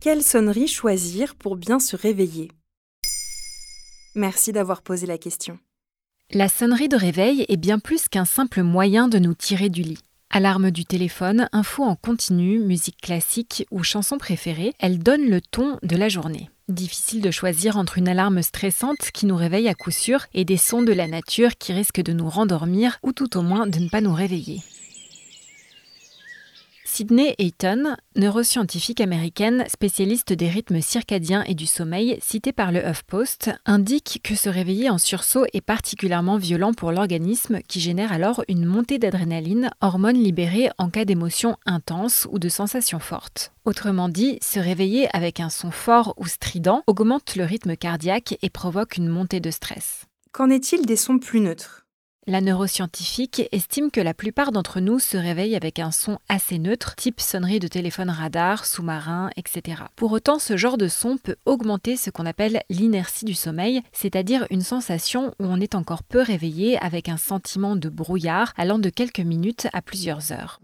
Quelle sonnerie choisir pour bien se réveiller? Merci d'avoir posé la question. La sonnerie de réveil est bien plus qu'un simple moyen de nous tirer du lit. Alarme du téléphone, info en continu, musique classique ou chanson préférée, elle donne le ton de la journée. Difficile de choisir entre une alarme stressante qui nous réveille à coup sûr et des sons de la nature qui risquent de nous rendormir ou tout au moins de ne pas nous réveiller. Sydney Ayton, neuroscientifique américaine spécialiste des rythmes circadiens et du sommeil, citée par le HuffPost, indique que se réveiller en sursaut est particulièrement violent pour l'organisme qui génère alors une montée d'adrénaline, hormone libérée en cas d'émotions intenses ou de sensations fortes. Autrement dit, se réveiller avec un son fort ou strident augmente le rythme cardiaque et provoque une montée de stress. Qu'en est-il des sons plus neutres? La neuroscientifique estime que la plupart d'entre nous se réveillent avec un son assez neutre, type sonnerie de téléphone radar, sous-marin, etc. Pour autant, ce genre de son peut augmenter ce qu'on appelle l'inertie du sommeil, c'est-à-dire une sensation où on est encore peu réveillé avec un sentiment de brouillard allant de quelques minutes à plusieurs heures.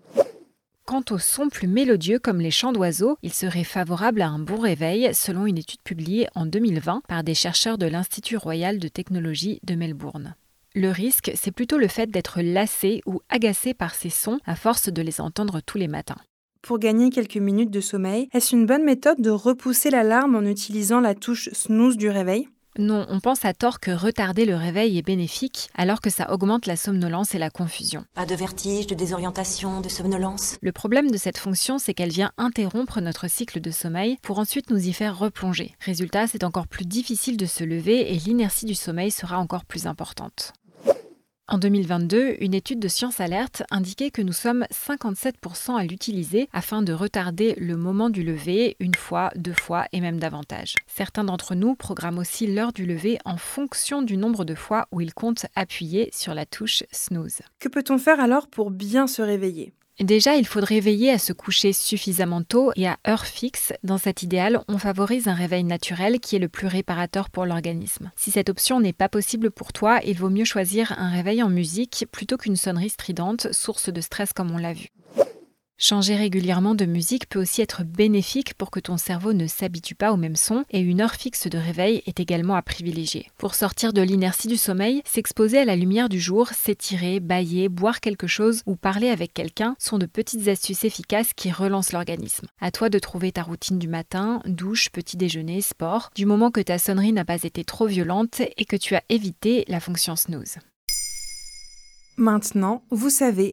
Quant aux sons plus mélodieux comme les chants d'oiseaux, ils seraient favorables à un bon réveil selon une étude publiée en 2020 par des chercheurs de l'Institut royal de technologie de Melbourne. Le risque, c'est plutôt le fait d'être lassé ou agacé par ces sons à force de les entendre tous les matins. Pour gagner quelques minutes de sommeil, est-ce une bonne méthode de repousser l'alarme en utilisant la touche snooze du réveil? Non, on pense à tort que retarder le réveil est bénéfique, alors que ça augmente la somnolence et la confusion. Pas de vertige, de désorientation, de somnolence. Le problème de cette fonction, c'est qu'elle vient interrompre notre cycle de sommeil pour ensuite nous y faire replonger. Résultat, c'est encore plus difficile de se lever et l'inertie du sommeil sera encore plus importante. En 2022, une étude de Science Alerte indiquait que nous sommes 57% à l'utiliser afin de retarder le moment du lever une fois, deux fois et même davantage. Certains d'entre nous programment aussi l'heure du lever en fonction du nombre de fois où ils comptent appuyer sur la touche snooze. Que peut-on faire alors pour bien se réveiller? Déjà, il faudrait veiller à se coucher suffisamment tôt et à heure fixe. Dans cet idéal, on favorise un réveil naturel qui est le plus réparateur pour l'organisme. Si cette option n'est pas possible pour toi, il vaut mieux choisir un réveil en musique plutôt qu'une sonnerie stridente, source de stress comme on l'a vu. Changer régulièrement de musique peut aussi être bénéfique pour que ton cerveau ne s'habitue pas au même son et une heure fixe de réveil est également à privilégier. Pour sortir de l'inertie du sommeil, s'exposer à la lumière du jour, s'étirer, bailler, boire quelque chose ou parler avec quelqu'un sont de petites astuces efficaces qui relancent l'organisme. À toi de trouver ta routine du matin, douche, petit déjeuner, sport, du moment que ta sonnerie n'a pas été trop violente et que tu as évité la fonction snooze. Maintenant, vous savez